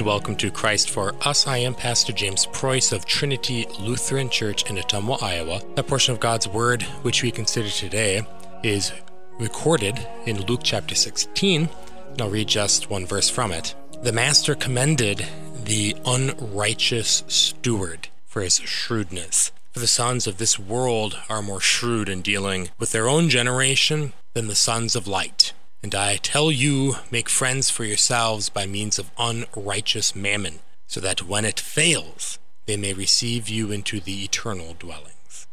and welcome to Christ for Us. I am Pastor James Preus of Trinity Lutheran Church in Ottumwa, Iowa. That portion of God's Word, which we consider today, is recorded in Luke chapter 16. and I'll read just one verse from it. The Master commended the unrighteous steward for his shrewdness. For the sons of this world are more shrewd in dealing with their own generation than the sons of light. And I tell you, make friends for yourselves by means of unrighteous mammon, so that when it fails, they may receive you into the eternal dwellings.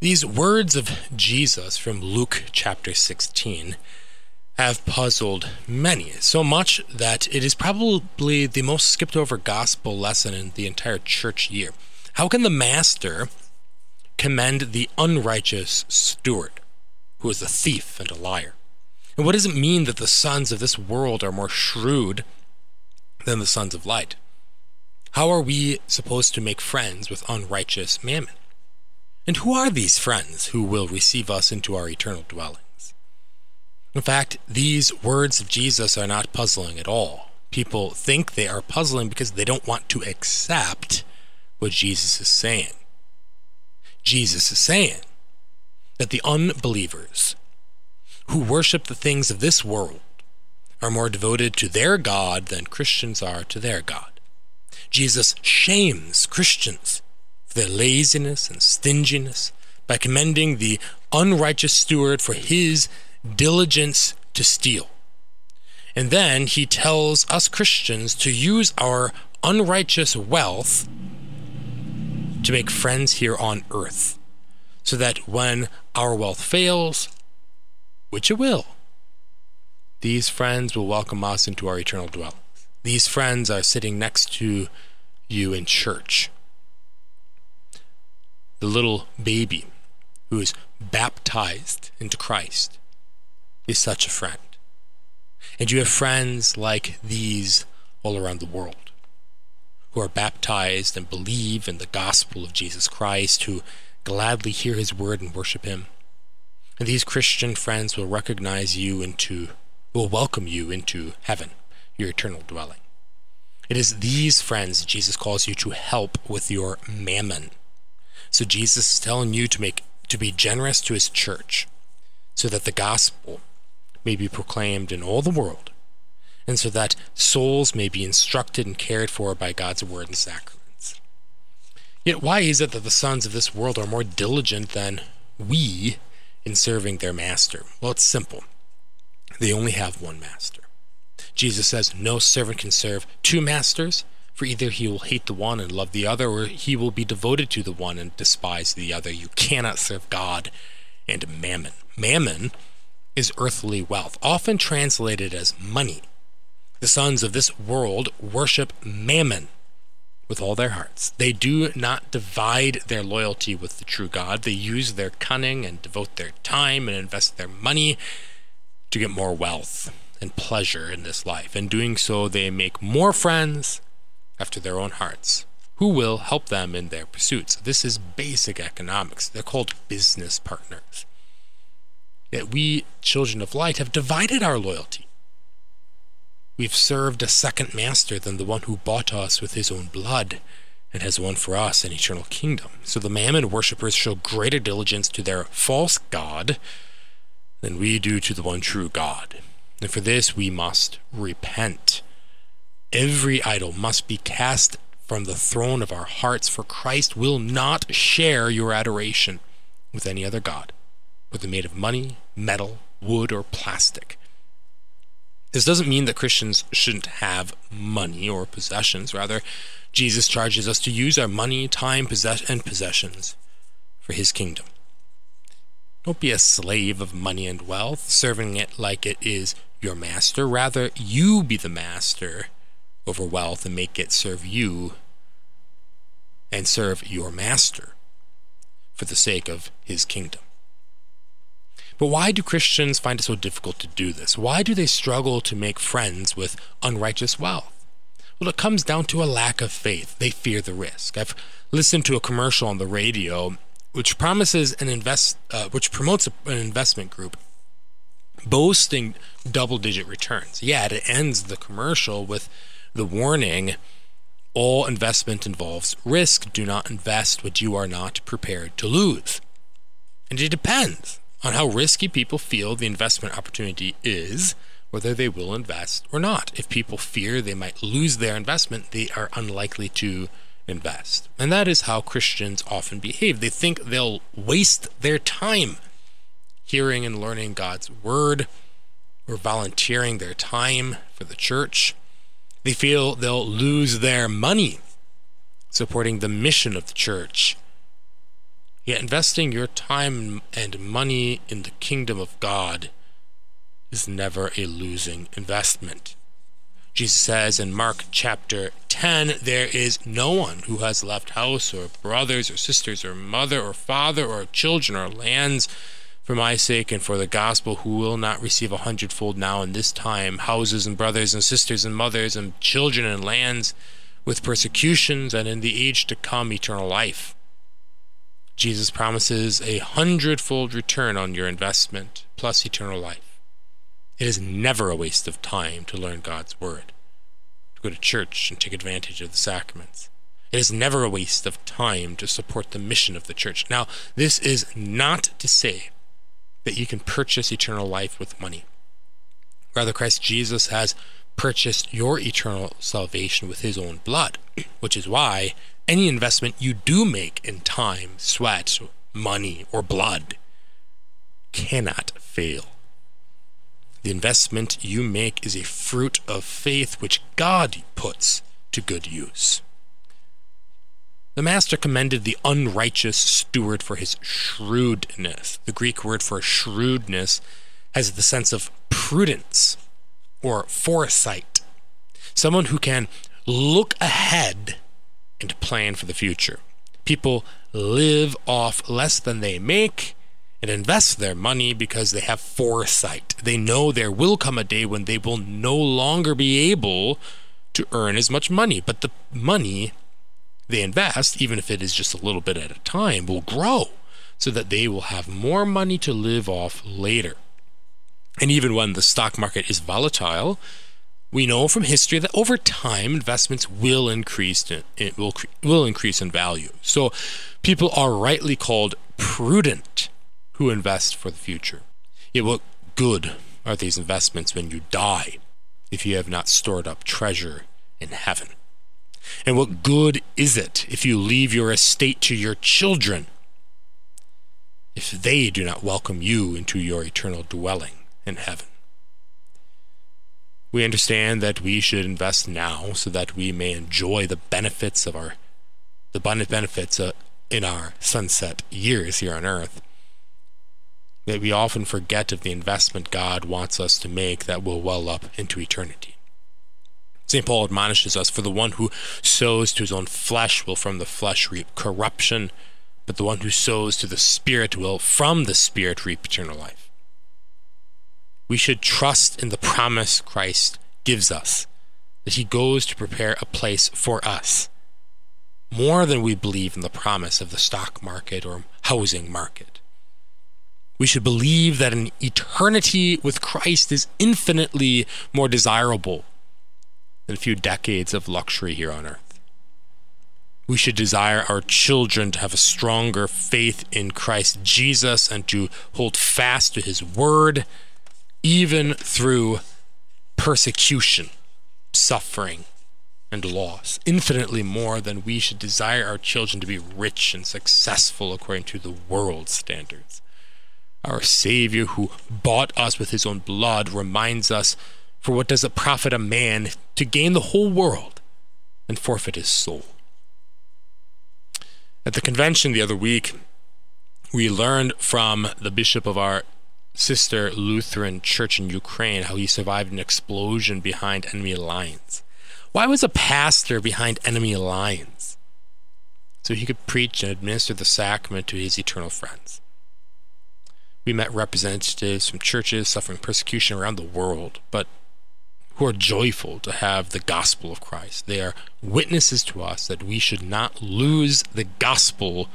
These words of Jesus from Luke chapter 16 have puzzled many, so much that it is probably the most skipped over gospel lesson in the entire church year. How can the master commend the unrighteous steward? Who is a thief and a liar? And what does it mean that the sons of this world are more shrewd than the sons of light? How are we supposed to make friends with unrighteous mammon? And who are these friends who will receive us into our eternal dwellings? In fact, these words of Jesus are not puzzling at all. People think they are puzzling because they don't want to accept what Jesus is saying. Jesus is saying that the unbelievers who worship the things of this world are more devoted to their God than Christians are to their God. Jesus shames Christians for their laziness and stinginess by commending the unrighteous steward for his diligence to steal. And then he tells us Christians to use our unrighteous wealth to make friends here on earth so that when our wealth fails, which it will, these friends will welcome us into our eternal dwellings. These friends are sitting next to you in church. The little baby who is baptized into Christ is such a friend. And you have friends like these all around the world who are baptized and believe in the gospel of Jesus Christ, who gladly hear his word and worship him. And these Christian friends will recognize you into, will welcome you into heaven, your eternal dwelling. It is these friends Jesus calls you to help with your mammon. So Jesus is telling you to make to be generous to his church, so that the gospel may be proclaimed in all the world, and so that souls may be instructed and cared for by God's word and sacrament. Yet why is it that the sons of this world are more diligent than we in serving their master? Well, it's simple. They only have one master. Jesus says no servant can serve two masters, for either he will hate the one and love the other, or he will be devoted to the one and despise the other. You cannot serve God and mammon. Mammon is earthly wealth, often translated as money. The sons of this world worship mammon with all their hearts. They do not divide their loyalty with the true God. They use their cunning and devote their time and invest their money to get more wealth and pleasure in this life. In doing so, they make more friends after their own hearts who will help them in their pursuits. This is basic economics. They're called business partners. Yet we, children of light, have divided our loyalty We've served a second master than the one who bought us with his own blood and has won for us an eternal kingdom. So the mammon worshippers show greater diligence to their false God than we do to the one true God. And for this we must repent. Every idol must be cast from the throne of our hearts, for Christ will not share your adoration with any other God, whether made of money, metal, wood, or plastic. This doesn't mean that Christians shouldn't have money or possessions. Rather, Jesus charges us to use our money, time, possess- and possessions for his kingdom. Don't be a slave of money and wealth, serving it like it is your master. Rather, you be the master over wealth and make it serve you and serve your master for the sake of his kingdom. But why do Christians find it so difficult to do this? Why do they struggle to make friends with unrighteous wealth? Well, it comes down to a lack of faith. They fear the risk. I've listened to a commercial on the radio which promises an invest, uh, which promotes an investment group boasting double digit returns. Yet it ends the commercial with the warning all investment involves risk. Do not invest what you are not prepared to lose. And it depends on how risky people feel the investment opportunity is, whether they will invest or not. If people fear they might lose their investment, they are unlikely to invest. And that is how Christians often behave. They think they'll waste their time hearing and learning God's word or volunteering their time for the church. They feel they'll lose their money supporting the mission of the church. Yet investing your time and money in the kingdom of God is never a losing investment. Jesus says in Mark chapter 10, there is no one who has left house or brothers or sisters or mother or father or children or lands for my sake and for the gospel who will not receive a hundredfold now in this time houses and brothers and sisters and mothers and children and lands with persecutions and in the age to come eternal life. Jesus promises a hundredfold return on your investment plus eternal life. It is never a waste of time to learn God's Word, to go to church and take advantage of the sacraments. It is never a waste of time to support the mission of the church. Now, this is not to say that you can purchase eternal life with money. Rather, Christ Jesus has purchased your eternal salvation with his own blood, which is why any investment you do make in time, sweat, money, or blood cannot fail. The investment you make is a fruit of faith which God puts to good use. The master commended the unrighteous steward for his shrewdness. The Greek word for shrewdness has the sense of prudence or foresight. Someone who can look ahead and plan for the future. People live off less than they make and invest their money because they have foresight. They know there will come a day when they will no longer be able to earn as much money, but the money they invest, even if it is just a little bit at a time, will grow so that they will have more money to live off later. And even when the stock market is volatile, we know from history that over time investments will increase it will will increase in value. So people are rightly called prudent who invest for the future. Yet what good are these investments when you die if you have not stored up treasure in heaven? And what good is it if you leave your estate to your children if they do not welcome you into your eternal dwelling in heaven? We understand that we should invest now so that we may enjoy the benefits of our the abundant benefits uh, in our sunset years here on earth that we often forget of the investment God wants us to make that will well up into eternity. St. Paul admonishes us for the one who sows to his own flesh will from the flesh reap corruption, but the one who sows to the Spirit will from the Spirit reap eternal life. We should trust in the promise Christ gives us that he goes to prepare a place for us, more than we believe in the promise of the stock market or housing market. We should believe that an eternity with Christ is infinitely more desirable than a few decades of luxury here on earth. We should desire our children to have a stronger faith in Christ Jesus and to hold fast to his word, even through persecution, suffering, and loss, infinitely more than we should desire our children to be rich and successful according to the world's standards. Our Savior, who bought us with his own blood, reminds us for what does it profit a man to gain the whole world and forfeit his soul? At the convention the other week, we learned from the bishop of our sister Lutheran church in Ukraine how he survived an explosion behind enemy lines. Why was a pastor behind enemy lines? So he could preach and administer the sacrament to his eternal friends. We met representatives from churches suffering persecution around the world, but who are joyful to have the gospel of Christ. They are witnesses to us that we should not lose the gospel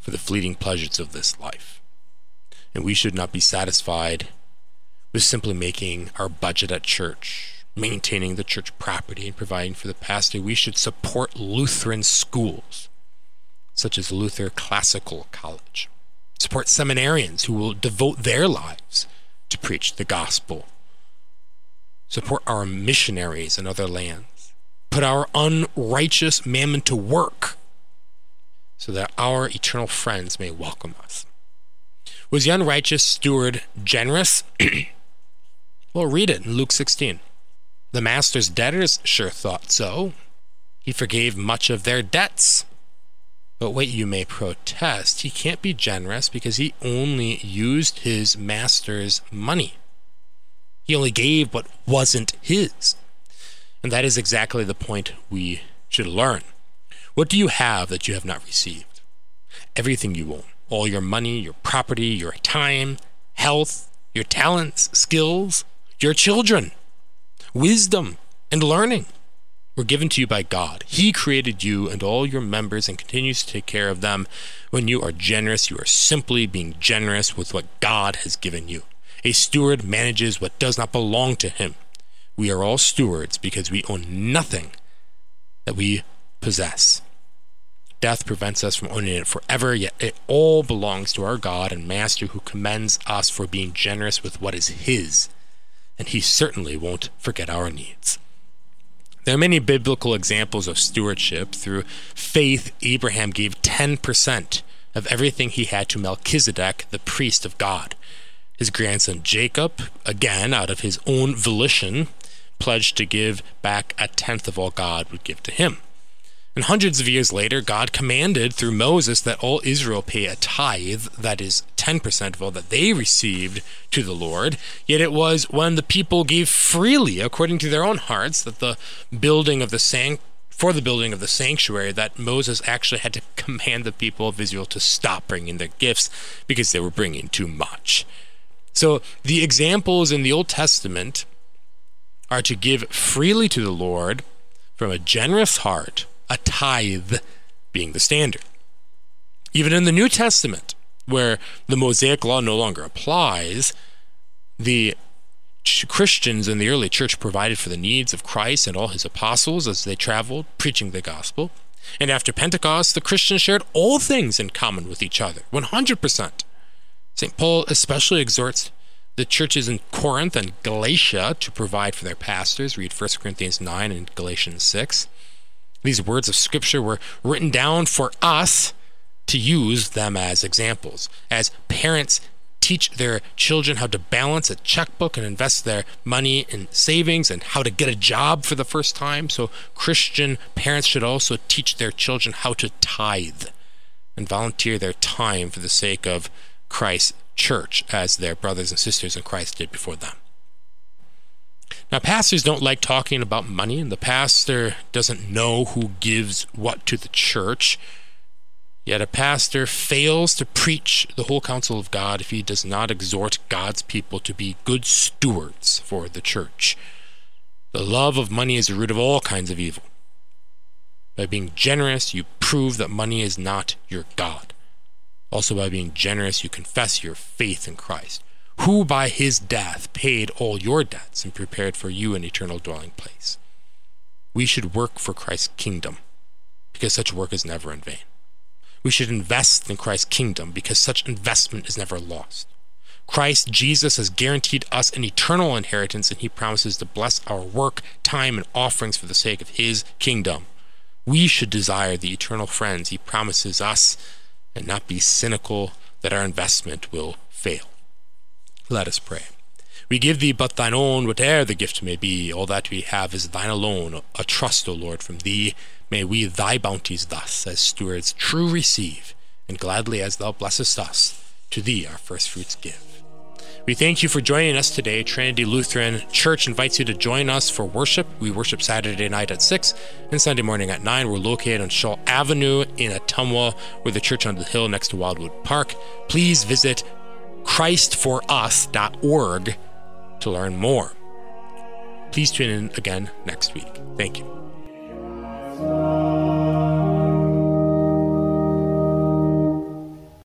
for the fleeting pleasures of this life. And we should not be satisfied with simply making our budget at church, maintaining the church property, and providing for the pastor. We should support Lutheran schools, such as Luther Classical College. Support seminarians who will devote their lives to preach the gospel. Support our missionaries in other lands. Put our unrighteous mammon to work so that our eternal friends may welcome us. Was the unrighteous steward generous? well, read it in Luke 16. The master's debtors sure thought so. He forgave much of their debts. But wait, you may protest. He can't be generous because he only used his master's money. He only gave what wasn't his. And that is exactly the point we should learn. What do you have that you have not received? Everything you own all your money, your property, your time, health, your talents, skills, your children, wisdom, and learning were given to you by God. He created you and all your members and continues to take care of them. When you are generous, you are simply being generous with what God has given you. A steward manages what does not belong to him. We are all stewards because we own nothing that we possess. Death prevents us from owning it forever, yet it all belongs to our God and Master who commends us for being generous with what is His, and He certainly won't forget our needs. There are many biblical examples of stewardship. Through faith, Abraham gave 10% of everything he had to Melchizedek, the priest of God. His grandson Jacob, again out of his own volition, pledged to give back a tenth of all God would give to him. And hundreds of years later, God commanded through Moses that all Israel pay a tithe, that is 10% of all that they received to the Lord. Yet it was when the people gave freely, according to their own hearts, that the building of the sanctuary for the building of the sanctuary that Moses actually had to command the people of Israel to stop bringing their gifts because they were bringing too much. So the examples in the Old Testament are to give freely to the Lord from a generous heart a tithe being the standard. Even in the New Testament, where the Mosaic law no longer applies, the Christians in the early church provided for the needs of Christ and all his apostles as they traveled preaching the gospel. And after Pentecost, the Christians shared all things in common with each other, 100%. St. Paul especially exhorts the churches in Corinth and Galatia to provide for their pastors. Read 1 Corinthians 9 and Galatians 6. These words of Scripture were written down for us to use them as examples. As parents teach their children how to balance a checkbook and invest their money in savings and how to get a job for the first time, so Christian parents should also teach their children how to tithe and volunteer their time for the sake of Christ's church as their brothers and sisters in Christ did before them. Now, pastors don't like talking about money, and the pastor doesn't know who gives what to the church. Yet a pastor fails to preach the whole counsel of God if he does not exhort God's people to be good stewards for the church. The love of money is the root of all kinds of evil. By being generous, you prove that money is not your God. Also, by being generous, you confess your faith in Christ who by his death paid all your debts and prepared for you an eternal dwelling place. We should work for Christ's kingdom because such work is never in vain. We should invest in Christ's kingdom because such investment is never lost. Christ Jesus has guaranteed us an eternal inheritance and he promises to bless our work, time, and offerings for the sake of his kingdom. We should desire the eternal friends he promises us and not be cynical that our investment will fail. Let us pray. We give thee but thine own, whate'er the gift may be. All that we have is thine alone. A trust, O Lord, from thee. May we thy bounties thus, as stewards, true receive, and gladly as thou blessest us, to thee our first fruits give. We thank you for joining us today. Trinity Lutheran Church invites you to join us for worship. We worship Saturday night at 6 and Sunday morning at 9. We're located on Shaw Avenue in Ottumwa. We're the church on the hill next to Wildwood Park. Please visit christforus.org to learn more. Please tune in again next week. Thank you.